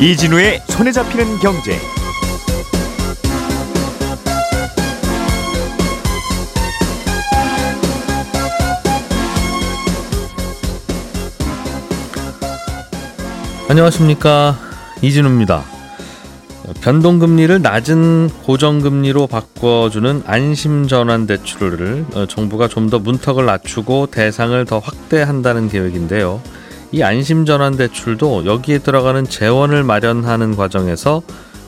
이진우의 손에 잡히는 경제. 안녕하십니까 이진우입니다. 변동금리를 낮은 고정금리로 바꿔주는 안심전환대출을 어, 정부가 좀 더 문턱을 낮추고 대상을 더 확대한다는 계획인데요. 이 안심전환대출도 여기에 들어가는 재원을 마련하는 과정에서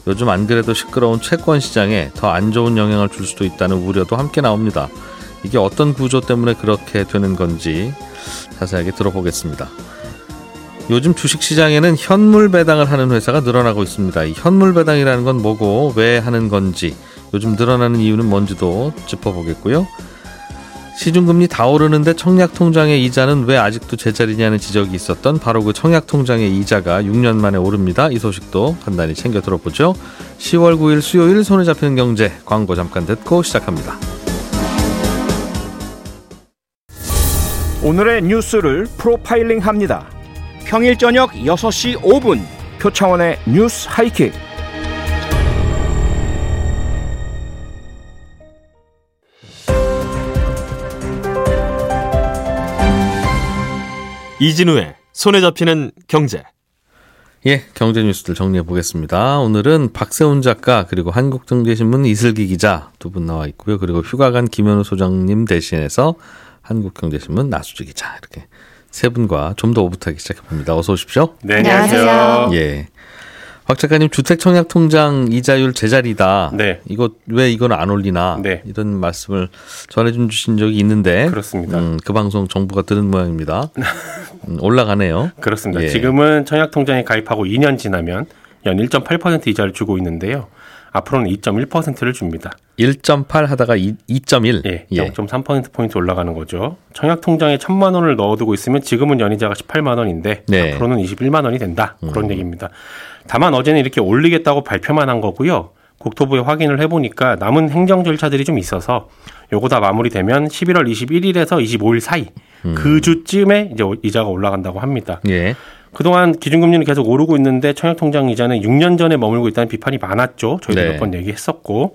요즘 안 그래도 시끄러운 채권 시장에 더 안 좋은 영향을 줄 수도 있다는 우려도 함께 나옵니다. 이게 어떤 구조 때문에 그렇게 되는 건지 자세하게 들어보겠습니다. 요즘 주식 시장에는 현물 배당을 하는 회사가 늘어나고 있습니다. 이 현물 배당이라는 건 뭐고 왜 하는 건지 요즘 늘어나는 이유는 뭔지도 짚어보겠고요. 시중금리 다 오르는데 청약통장의 이자는 왜 아직도 제자리냐는 지적이 있었던 바로 그 청약통장의 이자가 6년 만에 오릅니다. 이 소식도 간단히 챙겨 들어보죠. 10월 9일 수요일 손에 잡히는 경제 광고 잠깐 듣고 시작합니다. 오늘의 뉴스를 프로파일링 합니다. 평일 저녁 6시 5분 표창원의 뉴스 하이킥. 이진우의 손에 잡히는 경제. 예, 경제 뉴스들 정리해 보겠습니다. 오늘은 박세훈 작가 그리고 한국경제신문 이슬기 기자 두 분 나와 있고요. 그리고 휴가 간 김현우 소장님 대신해서 한국경제신문 나수지 기자 이렇게 세 분과 좀 더 오붓하게 시작해 봅니다. 어서 오십시오. 네, 안녕하세요. 예. 박 작가님 주택 청약 통장 이자율 제자리다. 네. 이거 왜 이건 안 올리나? 네. 이런 말씀을 전해 주신 적이 있는데 그렇습니다. 음, 그 방송 정부가 들은 모양입니다. 음, 올라가네요. 그렇습니다. 예. 지금은 청약 통장에 가입하고 2년 지나면 연 1.8% 이자를 주고 있는데요. 앞으로는 2.1%를 줍니다. 1.8 하다가 2, 2.1. 예, 0.3%포인트 올라가는 거죠. 청약 통장에 천만 원을 넣어두고 있으면 지금은 연이자가 18만 원인데 네. 앞으로는 21만 원이 된다. 그런 얘기입니다. 다만 어제는 이렇게 올리겠다고 발표만 한 거고요. 국토부에 확인을 해보니까 남은 행정 절차들이 좀 있어서 요거 다 마무리되면 11월 21일에서 25일 사이 그 주쯤에 이제 이자가 올라간다고 합니다. 예. 그동안 기준금리는 계속 오르고 있는데 청약통장 이자는 6년 전에 머물고 있다는 비판이 많았죠. 저희도 네. 몇번 얘기했었고.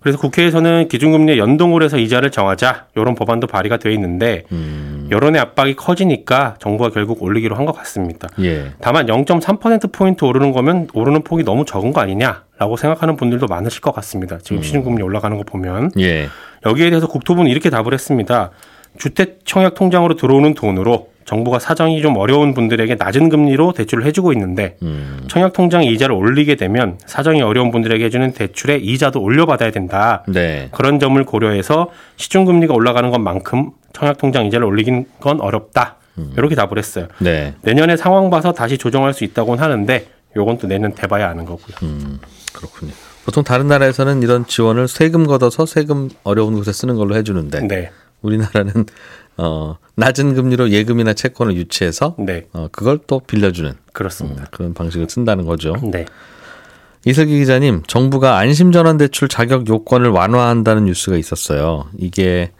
그래서 국회에서는 기준금리에 연동을 해서 이자를 정하자 이런 법안도 발의가 돼 있는데 음, 여론의 압박이 커지니까 정부가 결국 올리기로 한 것 같습니다. 예. 다만 0.3% 포인트 오르는 거면 오르는 폭이 너무 적은 거 아니냐라고 생각하는 분들도 많으실 것 같습니다. 지금 음. 시중금리 올라가는 거 보면 예. 여기에 대해서 국토부는 이렇게 답을 했습니다. 주택 청약 통장으로 들어오는 돈으로 정부가 사정이 좀 어려운 분들에게 낮은 금리로 대출을 해주고 있는데 음, 청약 통장 이자를 올리게 되면 사정이 어려운 분들에게 해주는 대출의 이자도 올려받아야 된다. 네. 그런 점을 고려해서 시중금리가 올라가는 것만큼 청약 통장 이자를 올리긴 건 어렵다. 이렇게 답을 했어요. 네. 내년에 상황 봐서 다시 조정할 수 있다고는 하는데 요건 또 내년 돼봐야 아는 거고요. 음, 그렇군요. 보통 다른 나라에서는 이런 지원을 세금 걷어서 세금 어려운 곳에 쓰는 걸로 해주는데 네, 우리나라는 어, 낮은 금리로 예금이나 채권을 유치해서 네, 어, 그걸 또 빌려주는 음, 그렇습니다. 그런 방식을 쓴다는 거죠. 네, 이슬기 기자님, 정부가 안심전환 대출 자격 요건을 완화한다는 뉴스가 있었어요. 이게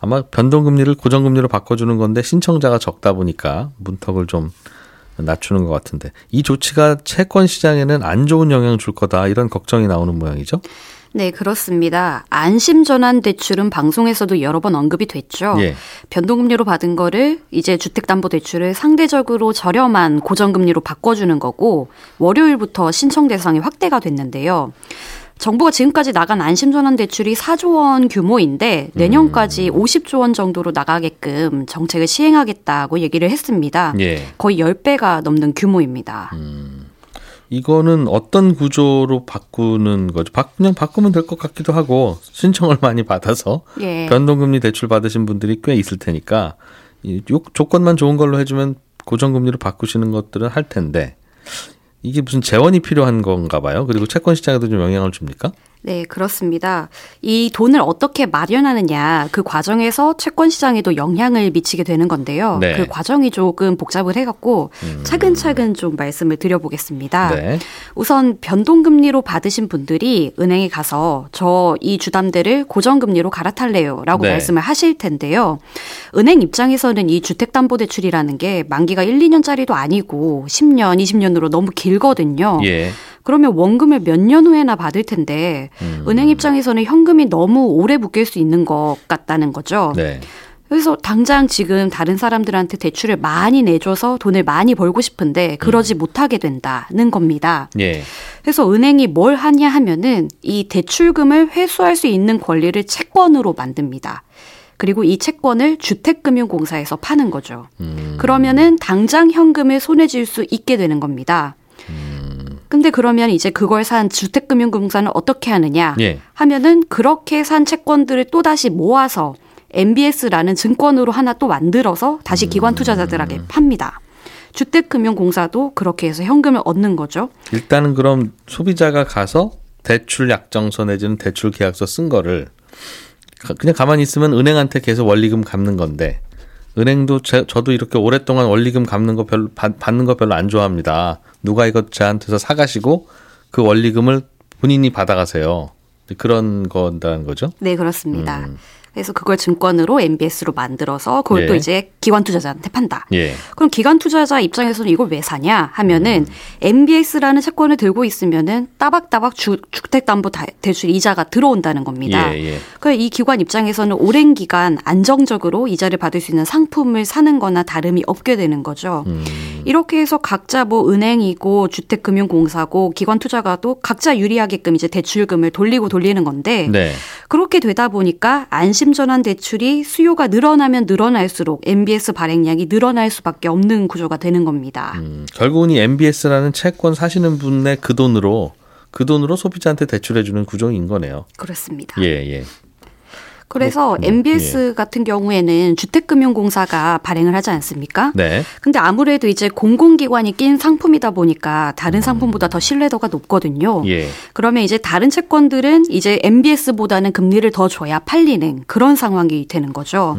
아마 변동금리를 고정금리로 바꿔주는 건데 신청자가 적다 보니까 문턱을 좀 낮추는 것 같은데 이 조치가 채권 시장에는 안 좋은 영향을 줄 거다 이런 걱정이 나오는 모양이죠. 네, 그렇습니다. 안심전환 대출은 방송에서도 여러 번 언급이 됐죠. 예. 변동금리로 받은 거를 이제 주택담보대출을 상대적으로 저렴한 고정금리로 바꿔주는 거고 월요일부터 신청 대상이 확대가 됐는데요. 정부가 지금까지 나간 안심전환 대출이 4조 원 규모인데 내년까지 50조 원 정도로 나가게끔 정책을 시행하겠다고 얘기를 했습니다. 예. 거의 10배가 넘는 규모입니다. 이거는 어떤 구조로 바꾸는 거죠? 바, 그냥 바꾸면 될 것 같기도 하고 신청을 많이 받아서 예. 변동금리 대출 받으신 분들이 꽤 있을 테니까 이 요- 조건만 좋은 걸로 해주면 고정금리로 바꾸시는 것들은 할 텐데 이게 무슨 재원이 필요한 건가 봐요. 그리고 채권 시장에도 좀 영향을 줍니까? 네, 그렇습니다. 이 돈을 어떻게 마련하느냐, 그 과정에서 채권 시장에도 영향을 미치게 되는 건데요. 네. 그 과정이 조금 복잡을 해갖고 차근차근 좀 말씀을 드려보겠습니다. 네. 우선 변동금리로 받으신 분들이 은행에 가서 저 이 주담대를 고정금리로 갈아탈래요 라고 네. 말씀을 하실 텐데요. 은행 입장에서는 이 주택담보대출이라는 게 만기가 1, 2년짜리도 아니고 10년, 20년으로 너무 길거든요. 예. 그러면 원금을 몇 년 후에나 받을 텐데 은행 입장에서는 현금이 너무 오래 묶일 수 있는 것 같다는 거죠. 네. 그래서 당장 지금 다른 사람들한테 대출을 많이 내줘서 돈을 많이 벌고 싶은데 그러지 못하게 된다는 겁니다. 예. 그래서 은행이 뭘 하냐 하면은 이 대출금을 회수할 수 있는 권리를 채권으로 만듭니다. 그리고 이 채권을 주택금융공사에서 파는 거죠. 그러면은 당장 현금을 손에 쥘 수 있게 되는 겁니다. 근데 그러면 이제 그걸 산 주택금융공사는 어떻게 하느냐 예. 하면은 그렇게 산 채권들을 또 다시 모아서 MBS라는 증권으로 하나 또 만들어서 다시 기관 투자자들에게 팝니다. 주택금융공사도 그렇게 해서 현금을 얻는 거죠. 일단은 그럼 소비자가 가서 대출 약정서 내지는 대출 계약서 쓴 거를 가- 그냥 가만히 있으면 은행한테 계속 원리금 갚는 건데 은행도 제, 저도 이렇게 오랫동안 원리금 갚는 거 별로 받, 받는 거 별로 안 좋아합니다. 누가 이거 저한테서 사가시고 그 원리금을 본인이 받아가세요. 그런 거다는 거죠. 네, 그렇습니다. 그래서 그걸 증권으로 MBS로 만들어서 그걸 또 예. 이제 기관 투자자한테 판다. 예. 그럼 기관 투자자 입장에서는 이걸 왜 사냐 하면은 MBS라는 채권을 들고 있으면은 따박따박 주, 주택담보 다- 대출 이자가 들어온다는 겁니다. 예, 예. 그이 기관 입장에서는 오랜 기간 안정적으로 이자를 받을 수 있는 상품을 사는 거나 다름이 없게 되는 거죠. 음. 이렇게 해서 각자 뭐 은행이고 주택금융공사고 기관 투자가도 각자 유리하게끔 이제 대출금을 돌리고 돌리는 건데 네. 그렇게 되다 보니까 안심 전환 대출이 수요가 늘어나면 늘어날수록 MBS 발행량이 늘어날 수밖에 없는 구조가 되는 겁니다. 음, 결국은 이 MBS라는 채권 사시는 분의 그 돈으로 그 돈으로 소비자한테 대출해주는 구조인 거네요. 그렇습니다. 예, 예. 그래서 그렇군요. MBS 같은 경우에는 주택금융공사가 발행을 하지 않습니까? 네. 근데 아무래도 이제 공공기관이 낀 상품이다 보니까 다른 상품보다 더 신뢰도가 높거든요. 예. 그러면 이제 다른 채권들은 이제 MBS보다는 금리를 더 줘야 팔리는 그런 상황이 되는 거죠.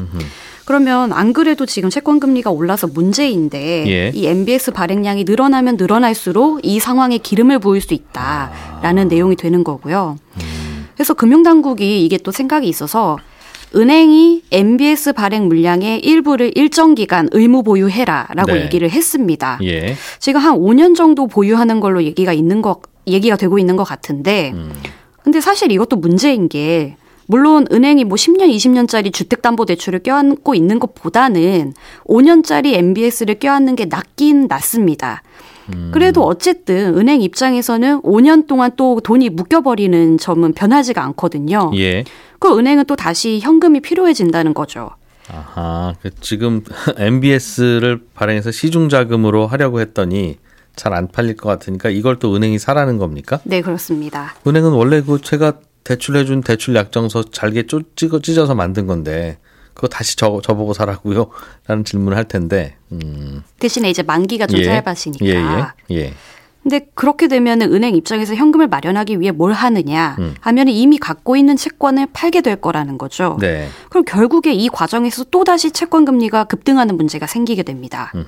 그러면 안 그래도 지금 채권 금리가 올라서 문제인데 예. 이 MBS 발행량이 늘어나면 늘어날수록 이 상황에 기름을 부을 수 있다라는 내용이 되는 거고요. 그래서 금융당국이 이게 또 생각이 있어서 은행이 MBS 발행 물량의 일부를 일정 기간 의무 보유해라라고 네. 얘기를 했습니다. 예. 지금 한 5년 정도 보유하는 걸로 얘기가 있는 거 얘기가 되고 있는 것 같은데 근데 사실 이것도 문제인 게 물론 은행이 뭐 10년, 20년짜리 주택담보대출을 껴안고 있는 것보다는 5년짜리 MBS를 껴안는 게 낫긴 낫습니다. 그래도 어쨌든 은행 입장에서는 5년 동안 또 돈이 묶여버리는 점은 변하지가 않거든요. 예. 그 은행은 또 다시 현금이 필요해진다는 거죠. 아하. 그 지금 MBS를 발행해서 시중 자금으로 하려고 했더니 잘 안 팔릴 것 같으니까 이걸 또 은행이 사라는 겁니까? 네, 그렇습니다. 은행은 원래 그 제가 대출해준 대출 약정서 잘게 쪼, 찢어, 찢어서 만든 건데 그거 다시 저, 저보고 사라고요? 라는 질문을 할 텐데. 음. 대신에 이제 만기가 좀 예. 짧아지니까. 예, 예. 예. 근데 그렇게 되면 은행 입장에서 현금을 마련하기 위해 뭘 하느냐 음. 하면 이미 갖고 있는 채권을 팔게 될 거라는 거죠. 네. 그럼 결국에 이 과정에서 또 다시 채권 금리가 급등하는 문제가 생기게 됩니다. 음흠.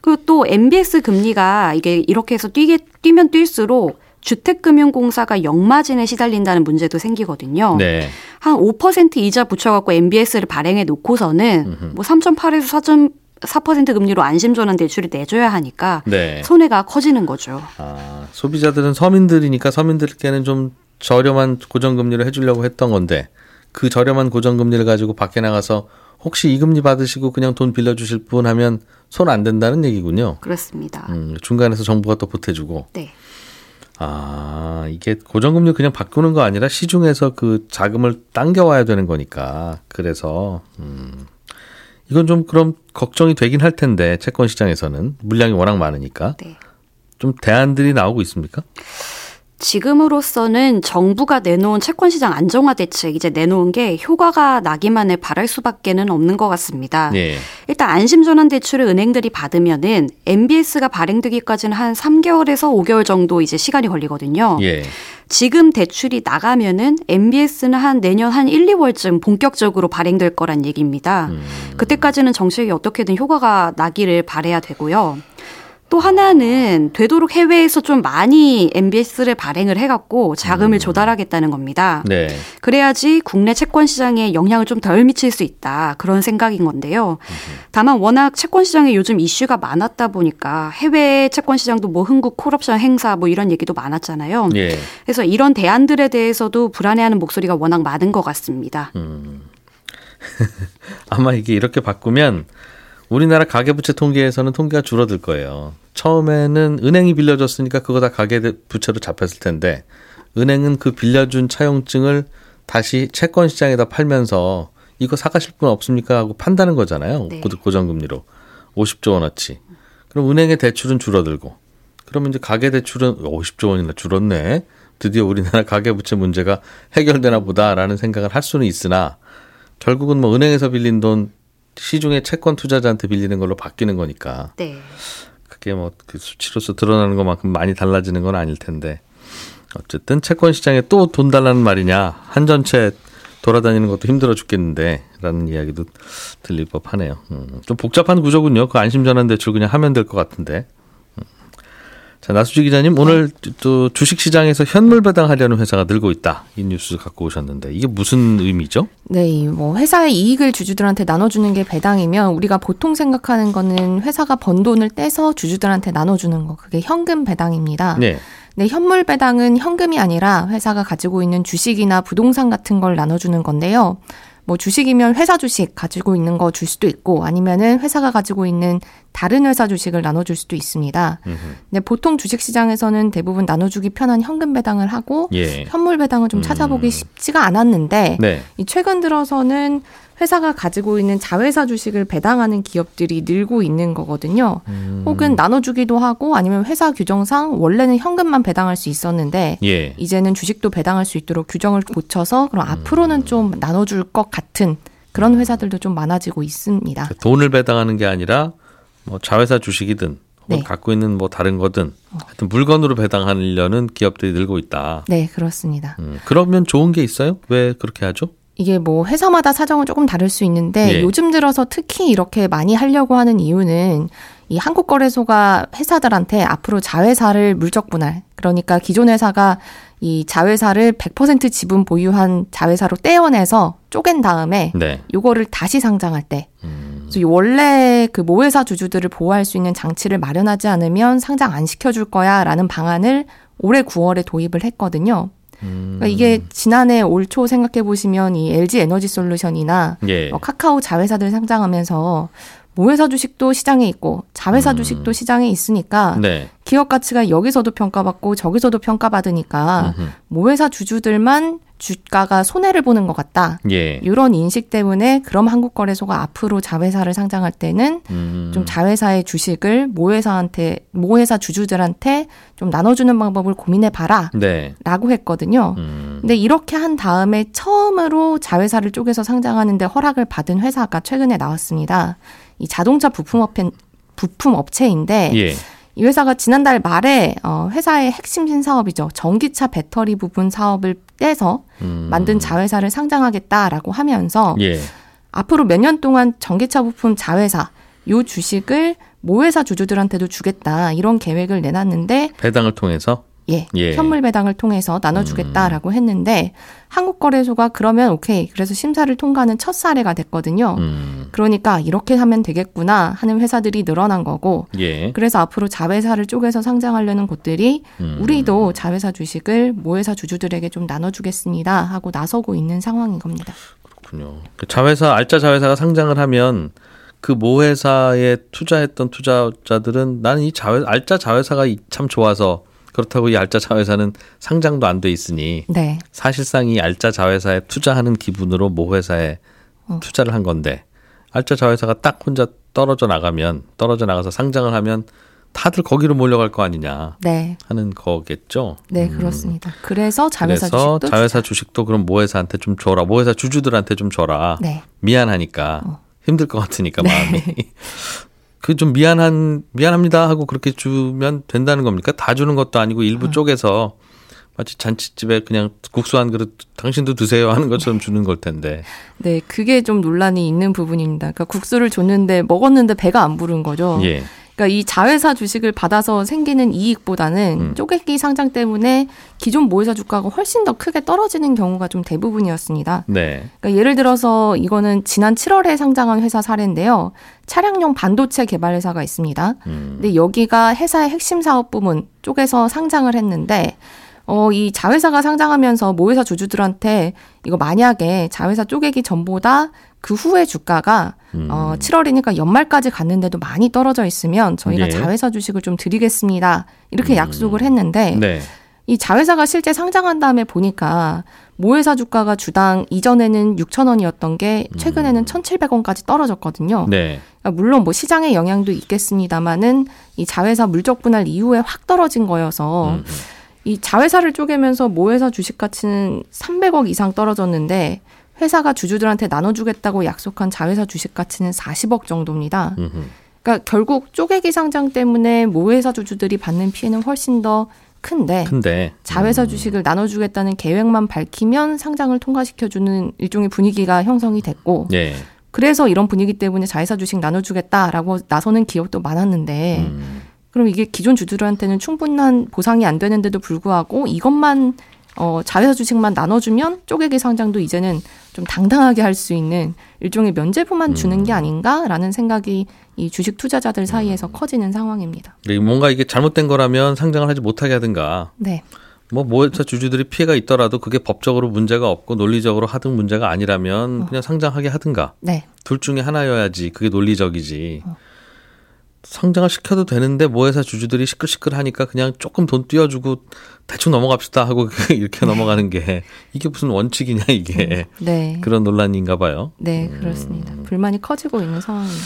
그리고 또 MBS 금리가 이게 이렇게 해서 뛰게 뛰면 뛸수록 주택금융공사가 역마진에 시달린다는 문제도 생기거든요. 네. 한5% 이자 붙여갖고 MBS를 발행해 놓고서는 뭐 3.8에서 4.4% 금리로 안심전환 대출을 내줘야 하니까 네. 손해가 커지는 거죠. 아, 소비자들은 서민들이니까 서민들께는 좀 저렴한 고정금리를 해주려고 했던 건데 그 저렴한 고정금리를 가지고 밖에 나가서 혹시 이 금리 받으시고 그냥 돈 빌려주실 분 하면 손 안 된다는 얘기군요. 그렇습니다. 음, 중간에서 정부가 또 보태주고. 네. 아, 이게 고정금리 그냥 바꾸는 거 아니라 시중에서 그 자금을 당겨와야 되는 거니까. 그래서, 음, 이건 좀 그럼 걱정이 되긴 할 텐데, 채권 시장에서는. 물량이 워낙 많으니까. 네. 좀 대안들이 나오고 있습니까? 지금으로서는 정부가 내놓은 채권 시장 안정화 대책 이제 내놓은 게 효과가 나기만을 바랄 수밖에는 없는 것 같습니다. 예. 일단 안심 전환 대출을 은행들이 받으면은 MBS가 발행되기까지는 한 3개월에서 5개월 정도 이제 시간이 걸리거든요. 예. 지금 대출이 나가면은 MBS는 한 내년 한 1, 2월쯤 본격적으로 발행될 거란 얘기입니다. 음. 그때까지는 정책이 어떻게든 효과가 나기를 바래야 되고요. 또 하나는 되도록 해외에서 좀 많이 MBS를 발행을 해갖고 자금을 조달하겠다는 겁니다. 네. 그래야지 국내 채권 시장에 영향을 좀 덜 미칠 수 있다. 그런 생각인 건데요. 다만 워낙 채권 시장에 요즘 이슈가 많았다 보니까 해외 채권 시장도 뭐 흥국 콜옵션 행사 뭐 이런 얘기도 많았잖아요. 예. 그래서 이런 대안들에 대해서도 불안해하는 목소리가 워낙 많은 것 같습니다. 아마 이게 이렇게 바꾸면 우리나라 가계부채 통계에서는 통계가 줄어들 거예요. 처음에는 은행이 빌려줬으니까 그거 다 가계부채로 잡혔을 텐데 은행은 그 빌려준 차용증을 다시 채권 시장에다 팔면서 이거 사가실 분 없습니까 하고 판다는 거잖아요. 네. 고- 고정금리로 50조 원어치. 그럼 은행의 대출은 줄어들고 그러면 이제 가계 대출은 50조 원이나 줄었네. 드디어 우리나라 가계 부채 문제가 해결되나 보다라는 생각을 할 수는 있으나 결국은 뭐 은행에서 빌린 돈 시중에 채권 투자자한테 빌리는 걸로 바뀌는 거니까 네. 그게 뭐 그 수치로서 드러나는 것만큼 많이 달라지는 건 아닐 텐데 어쨌든 채권 시장에 또 돈 달라는 말이냐 한전채 돌아다니는 것도 힘들어 죽겠는데 라는 이야기도 들릴 법하네요. 음, 좀 복잡한 구조군요. 그 안심전환 대출 그냥 하면 될 것 같은데. 음. 자 나수지 기자님 오늘 또 주식 시장에서 현물 배당하려는 회사가 늘고 있다 이 뉴스 갖고 오셨는데 이게 무슨 의미죠? 네, 이뭐 회사의 이익을 주주들한테 나눠주는 게 배당이면 우리가 보통 생각하는 거는 회사가 번 돈을 떼서 주주들한테 나눠주는 거 그게 현금 배당입니다. 네. 네, 현물 배당은 현금이 아니라 회사가 가지고 있는 주식이나 부동산 같은 걸 나눠주는 건데요. 뭐 주식이면 회사 주식 가지고 있는 거 줄 수도 있고 아니면은 회사가 가지고 있는 다른 회사 주식을 나눠줄 수도 있습니다. 근데 보통 주식 시장에서는 대부분 나눠주기 편한 현금 배당을 하고 예. 현물 배당을 좀 찾아보기 쉽지가 않았는데 네. 이 최근 들어서는 회사가 가지고 있는 자회사 주식을 배당하는 기업들이 늘고 있는 거거든요. 음. 혹은 나눠주기도 하고 아니면 회사 규정상 원래는 현금만 배당할 수 있었는데 예. 이제는 주식도 배당할 수 있도록 규정을 고쳐서 그럼 음. 앞으로는 좀 나눠줄 것 같은 그런 회사들도 좀 많아지고 있습니다. 돈을 배당하는 게 아니라 뭐 자회사 주식이든 네. 갖고 있는 뭐 다른 거든 하여튼 물건으로 배당하려는 기업들이 늘고 있다. 네, 그렇습니다. 음, 그러면 좋은 게 있어요? 왜 그렇게 하죠? 이게 뭐 회사마다 사정은 조금 다를 수 있는데 예. 요즘 들어서 특히 이렇게 많이 하려고 하는 이유는 이 한국 거래소가 회사들한테 앞으로 자회사를 물적 분할 그러니까 기존 회사가 이 자회사를 100% 지분 보유한 자회사로 떼어내서 쪼갠 다음에 네. 요거를 다시 상장할 때 음, 그래서 이 원래 그 모회사 주주들을 보호할 수 있는 장치를 마련하지 않으면 상장 안 시켜줄 거야라는 방안을 올해 9월에 도입을 했거든요. 음, 그러니까 이게 지난해 올 초 생각해 보시면 이 LG 에너지 솔루션이나 예. 어, 카카오 자회사들 상장하면서 모회사 주식도 시장에 있고 자회사 음. 주식도 시장에 있으니까 네. 기업 가치가 여기서도 평가받고 저기서도 평가받으니까 음흠. 모회사 주주들만 주가가 손해를 보는 것 같다. 예. 이런 인식 때문에 그럼 한국거래소가 앞으로 자회사를 상장할 때는 음, 좀 자회사의 주식을 모회사한테 모회사 주주들한테 좀 나눠주는 방법을 고민해 봐라. 네. 라고 했거든요. 음, 근데 이렇게 한 다음에 처음으로 자회사를 쪼개서 상장하는데 허락을 받은 회사가 최근에 나왔습니다. 이 자동차 부품업체, 부품업체인데 예. 이 회사가 지난달 말에 어, 회사의 핵심 신사업이죠. 전기차 배터리 부분 사업을 떼서 음, 만든 자회사를 상장하겠다라고 하면서 예. 앞으로 몇 년 동안 전기차 부품 자회사 요 주식을 모회사 주주들한테도 주겠다 이런 계획을 내놨는데 배당을 통해서 예, 예. 현물 배당을 통해서 나눠주겠다라고 했는데 한국거래소가 그러면 오케이 그래서 심사를 통과하는 첫 사례가 됐거든요. 음, 그러니까 이렇게 하면 되겠구나 하는 회사들이 늘어난 거고 예. 그래서 앞으로 자회사를 쪼개서 상장하려는 곳들이 음, 우리도 자회사 주식을 모회사 주주들에게 좀 나눠주겠습니다 하고 나서고 있는 상황인 겁니다. 그렇군요. 그 자회사 알짜 자회사가 상장을 하면 그 모회사에 투자했던 투자자들은 나는 이 자회 알짜 자회사가 이- 참 좋아서 그렇다고 이 알짜 자회사는 상장도 안 돼 있으니 네, 사실상 이 알짜 자회사에 투자하는 기분으로 모 회사에 어. 투자를 한 건데 알짜 자회사가 딱 혼자 떨어져 나가면 떨어져 나가서 상장을 하면 다들 거기로 몰려갈 거 아니냐 네. 하는 거겠죠. 네, 그렇습니다. 그래서 자회사 그래서 주식도 자회사. 주식도 그럼 모회사한테 좀 줘라. 모회사 주주들한테 좀 줘라. 네. 미안하니까 어. 힘들 것 같으니까 마음이. 그 좀 미안한 미안합니다 하고 그렇게 주면 된다는 겁니까? 다 주는 것도 아니고 일부 어. 쪼개서 마치 잔치집에 그냥 국수 한 그릇 당신도 드세요 하는 것처럼 주는 걸 텐데. 네, 그게 좀 논란이 있는 부분입니다. 그러니까 국수를 줬는데 먹었는데 배가 안 부른 거죠. 예. 그러니까 이 자회사 주식을 받아서 생기는 이익보다는 음. 쪼개기 상장 때문에 기존 모회사 주가가 훨씬 더 크게 떨어지는 경우가 좀 대부분이었습니다. 네. 그러니까 예를 들어서 이거는 지난 7월에 상장한 회사 사례인데요. 차량용 반도체 개발 회사가 있습니다. 음. 근데 여기가 회사의 핵심 사업 부문 쪽에서 상장을 했는데 어, 이 자회사가 상장하면서 모회사 주주들한테 이거 만약에 자회사 쪼개기 전보다 그 후에 주가가 음. 어, 7월이니까 연말까지 갔는데도 많이 떨어져 있으면 저희가 네. 자회사 주식을 좀 드리겠습니다. 이렇게 음. 약속을 했는데 네. 이 자회사가 실제 상장한 다음에 보니까 모회사 주가가 주당 이전에는 6천 원이었던 게 최근에는 1,700원까지 떨어졌거든요. 음. 네. 그러니까 물론 뭐 시장의 영향도 있겠습니다만은 이 자회사 물적 분할 이후에 확 떨어진 거여서 음. 이 자회사를 쪼개면서 모회사 주식 가치는 300억 이상 떨어졌는데 회사가 주주들한테 나눠주겠다고 약속한 자회사 주식 가치는 40억 정도입니다. 음. 그러니까 결국 쪼개기 상장 때문에 모회사 주주들이 받는 피해는 훨씬 더 큰데 큰데 자회사 음. 주식을 나눠주겠다는 계획만 밝히면 상장을 통과시켜주는 일종의 분위기가 형성이 됐고 예. 그래서 이런 분위기 때문에 자회사 주식 나눠주겠다라고 나서는 기업도 많았는데 음. 그럼 이게 기존 주주들한테는 충분한 보상이 안 되는데도 불구하고 이것만 어, 자회사 주식만 나눠주면 쪼개기 상장도 이제는 좀 당당하게 할 수 있는 일종의 면제부만 주는 게 아닌가라는 생각이 이 주식 투자자들 사이에서 커지는 상황입니다. 네, 뭔가 이게 잘못된 거라면 상장을 하지 못하게 하든가. 네, 뭐 모회사 주주들이 피해가 있더라도 그게 법적으로 문제가 없고 논리적으로 하등 문제가 아니라면 그냥 상장하게 하든가. 네, 둘 중에 하나여야지 그게 논리적이지. 어. 상장을 시켜도 되는데 모회사 주주들이 시끌시끌하니까 그냥 조금 돈 띄워주고 대충 넘어갑시다 하고 이렇게 넘어가는 게 이게 무슨 원칙이냐 이게 네, 그런 논란인가 봐요. 네 그렇습니다. 불만이 커지고 있는 상황입니다.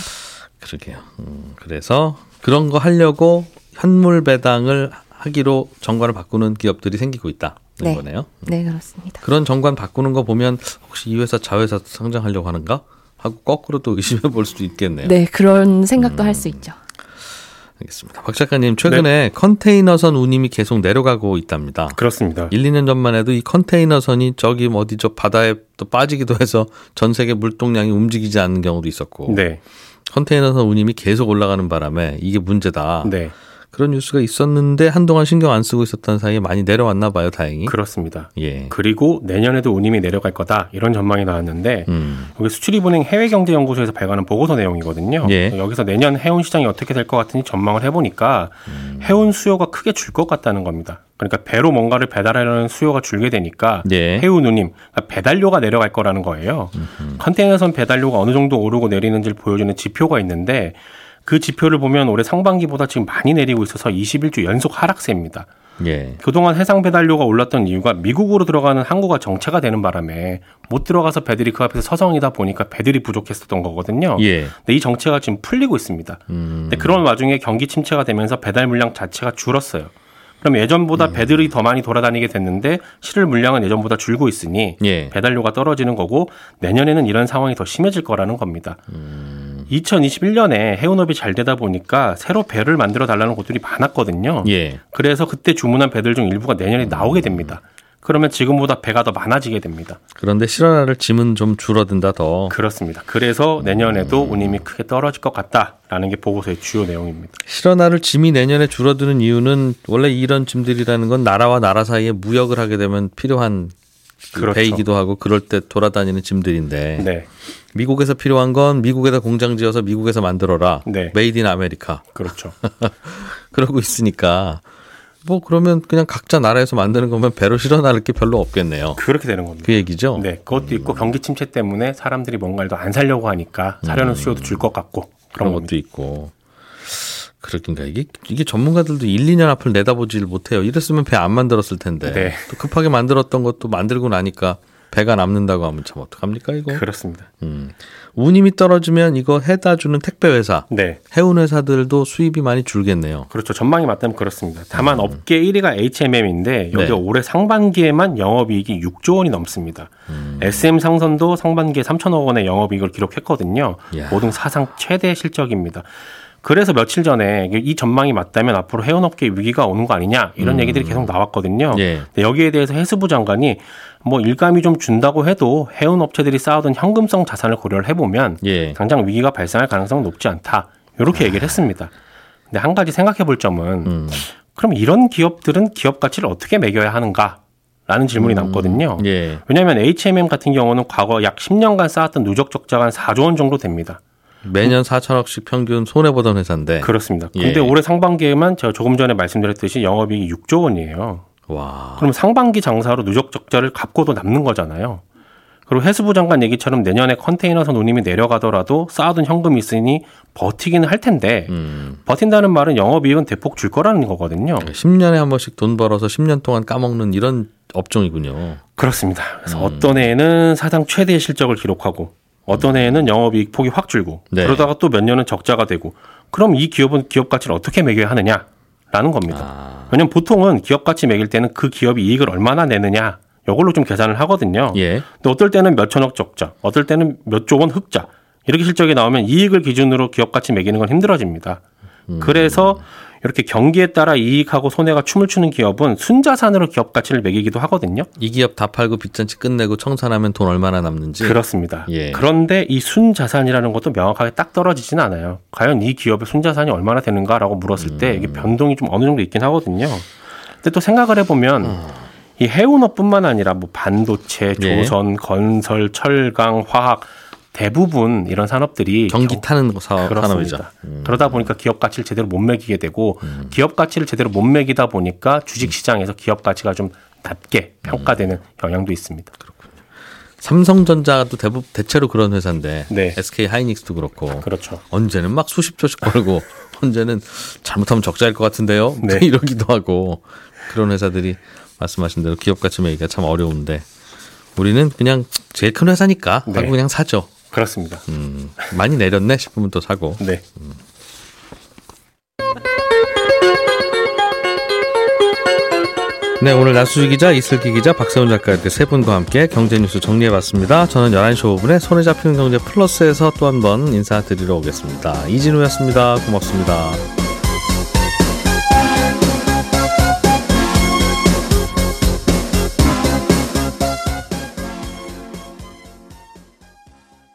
그러게요. 음, 그래서 그런 거 하려고 현물 배당을 하기로 정관을 바꾸는 기업들이 생기고 있다. 는 네. 거네요. 네 그렇습니다. 그런 정관 바꾸는 거 보면 혹시 이 회사 자회사 상장하려고 하는가 하고 거꾸로 또 의심해 볼 수도 있겠네요. 네 그런 생각도 할 수 있죠. 알겠습니다. 박 작가님 최근에 컨테이너선 운임이 계속 내려가고 있답니다. 그렇습니다. 1, 2년 전만 해도 이 컨테이너선이 저기 뭐 어디 저 바다에 또 빠지기도 해서 전 세계 물동량이 움직이지 않는 경우도 있었고 네, 컨테이너선 운임이 계속 올라가는 바람에 이게 문제다. 네, 그런 뉴스가 있었는데 한동안 신경 안 쓰고 있었던 사이에 많이 내려왔나 봐요, 다행히. 그렇습니다. 예. 그리고 내년에도 운임이 내려갈 거다 이런 전망이 나왔는데 음. 여기 수출입은행 해외경제연구소에서 발간한 보고서 내용이거든요. 예. 여기서 내년 해운 시장이 어떻게 될 것 같으니 전망을 해보니까 음. 해운 수요가 크게 줄 것 같다는 겁니다. 그러니까 배로 뭔가를 배달하려는 수요가 줄게 되니까 예. 해운 운임, 그러니까 배달료가 내려갈 거라는 거예요. 컨테이너선 배달료가 어느 정도 오르고 내리는지를 보여주는 지표가 있는데 그 지표를 보면 올해 상반기보다 지금 많이 내리고 있어서 21주 연속 하락세입니다. 예. 그동안 해상 배달료가 올랐던 이유가 미국으로 들어가는 항구가 정체가 되는 바람에 못 들어가서 배들이 그 앞에서 서성이다 보니까 배들이 부족했었던 거거든요. 예. 근데 이 정체가 지금 풀리고 있습니다. 음. 근데 그런 와중에 경기 침체가 되면서 배달 물량 자체가 줄었어요. 그럼 예전보다 배들이 더 많이 돌아다니게 됐는데 실을 물량은 예전보다 줄고 있으니 예. 배달료가 떨어지는 거고 내년에는 이런 상황이 더 심해질 거라는 겁니다. 2021년에 해운업이 잘 되다 보니까 새로 배를 만들어 달라는 곳들이 많았거든요. 예. 그래서 그때 주문한 배들 중 일부가 내년에 나오게 됩니다. 그러면 지금보다 배가 더 많아지게 됩니다. 그런데 실어나를 짐은 좀 줄어든다 더. 그렇습니다. 그래서 내년에도 운임이 크게 떨어질 것 같다라는 게 보고서의 주요 내용입니다. 실어나를 짐이 내년에 줄어드는 이유는 원래 이런 짐들이라는 건 나라와 나라 사이에 무역을 하게 되면 필요한 그 그렇죠. 배이기도 하고 그럴 때 돌아다니는 짐들인데 네, 미국에서 필요한 건 미국에다 공장 지어서 미국에서 만들어라. 네. Made in America. 그렇죠. 그러고 있으니까 뭐 그러면 그냥 각자 나라에서 만드는 거면 배로 실어 나를 게 별로 없겠네요. 그렇게 되는 겁니다. 그 얘기죠. 네, 그것도 있고 경기 침체 때문에 사람들이 뭔가를 더안 사려고 하니까 사려는 수요도 줄 것 같고 음. 그런 그런 것도. 있고. 그러니까 이게 이게 전문가들도 1, 2년 앞을 내다보지를 못해요. 이랬으면 배 안 만들었을 텐데. 네. 또 급하게 만들었던 것도 만들고 나니까 배가 남는다고 하면 참 어떡합니까 이거? 그렇습니다. 음. 운임이 떨어지면 이거 해다 주는 택배 회사, 네. 해운 회사들도 수입이 많이 줄겠네요. 그렇죠. 전망이 맞다면 그렇습니다. 다만 업계 1위가 HMM인데 여기 음. 네. 올해 상반기에만 영업이익이 6조 원이 넘습니다. 음. SM 상선도 상반기에 3천억 원의 영업이익을 기록했거든요. 모든 사상 최대 실적입니다. 그래서 며칠 전에 이 전망이 맞다면 앞으로 해운업계 위기가 오는 거 아니냐 이런 얘기들이 계속 나왔거든요. 음. 예. 근데 여기에 대해서 해수부 장관이 뭐 일감이 좀 준다고 해도 해운업체들이 쌓아둔 현금성 자산을 고려를 해보면 예. 당장 위기가 발생할 가능성은 높지 않다. 이렇게 얘기를 했습니다. 근데 한 가지 생각해 볼 점은 음. 그럼 이런 기업들은 기업 가치를 어떻게 매겨야 하는가? 라는 질문이 남거든요. 예. 왜냐하면 HMM 같은 경우는 과거 약 10년간 쌓았던 누적 적자가 한 4조 원 정도 됩니다. 매년 4천억씩 평균 손해 보던 회사인데. 그렇습니다. 예. 근데 올해 상반기에만 제가 조금 전에 말씀드렸듯이 영업이익이 6조 원이에요. 와. 그럼 상반기 장사로 누적 적자를 갚고도 남는 거잖아요. 그리고 해수부 장관 얘기처럼 내년에 컨테이너선 운임이 내려가더라도 쌓아둔 현금이 있으니 버티기는 할 텐데 음. 버틴다는 말은 영업이익은 대폭 줄 거라는 거거든요. 10년에 한 번씩 돈 벌어서 10년 동안 까먹는 이런 업종이군요. 그렇습니다. 그래서 음. 어떤 해에는 사상 최대의 실적을 기록하고 어떤 해에는 영업이익 폭이 확 줄고 네. 그러다가 또 몇 년은 적자가 되고 그럼 이 기업은 기업 가치를 어떻게 매겨야 하느냐라는 겁니다. 아. 왜냐하면 보통은 기업 가치 매길 때는 그 기업이 이익을 얼마나 내느냐 이걸로 좀 계산을 하거든요. 예. 근데 어떨 때는 몇 천억 적자, 어떨 때는 몇 조 원 흑자 이렇게 실적이 나오면 이익을 기준으로 기업 가치 매기는 건 힘들어집니다. 음. 그래서 이렇게 경기에 따라 이익하고 손해가 춤을 추는 기업은 순자산으로 기업 가치를 매기기도 하거든요. 이 기업 다 팔고 빚잔치 끝내고 청산하면 돈 얼마나 남는지. 그렇습니다. 예. 그런데 이 순자산이라는 것도 명확하게 딱 떨어지진 않아요. 과연 이 기업의 순자산이 얼마나 되는가라고 물었을 때 음. 이게 변동이 좀 어느 정도 있긴 하거든요. 근데 또 생각을 해보면 음. 이 해운업뿐만 아니라 뭐 반도체, 예. 조선, 건설, 철강, 화학 대부분 이런 산업들이 전기 경- 타는 거 사, 산업이죠. 그렇습니다. 그러다 보니까 기업 가치를 제대로 못 매기게 되고 기업 가치를 제대로 못 매기다 보니까 주식 시장에서 기업 가치가 좀 낮게 평가되는 영향도 있습니다. 삼성전자도 대부분 대체로 그런 회사인데 네. SK 하이닉스도 그렇고 그렇죠. 언제는 막 수십 조씩 벌고 언제는 잘못하면 적자일 것 같은데요. 네. 이러기도 하고 그런 회사들이 말씀하신 대로 기업 가치 매기가 참 어려운데 우리는 그냥 제일 큰 회사니까 네. 그냥 사죠. 그렇습니다. 음, 많이 내렸네 싶으면 또 사고. 네. 네, 오늘 나수지 기자, 이슬기 기자, 박세훈 작가 이렇게 세 분과 함께 경제 뉴스 정리해봤습니다. 저는 11시 5분에 손에 잡히는 경제 플러스에서 또 한 번 인사드리러 오겠습니다. 이진우였습니다. 고맙습니다.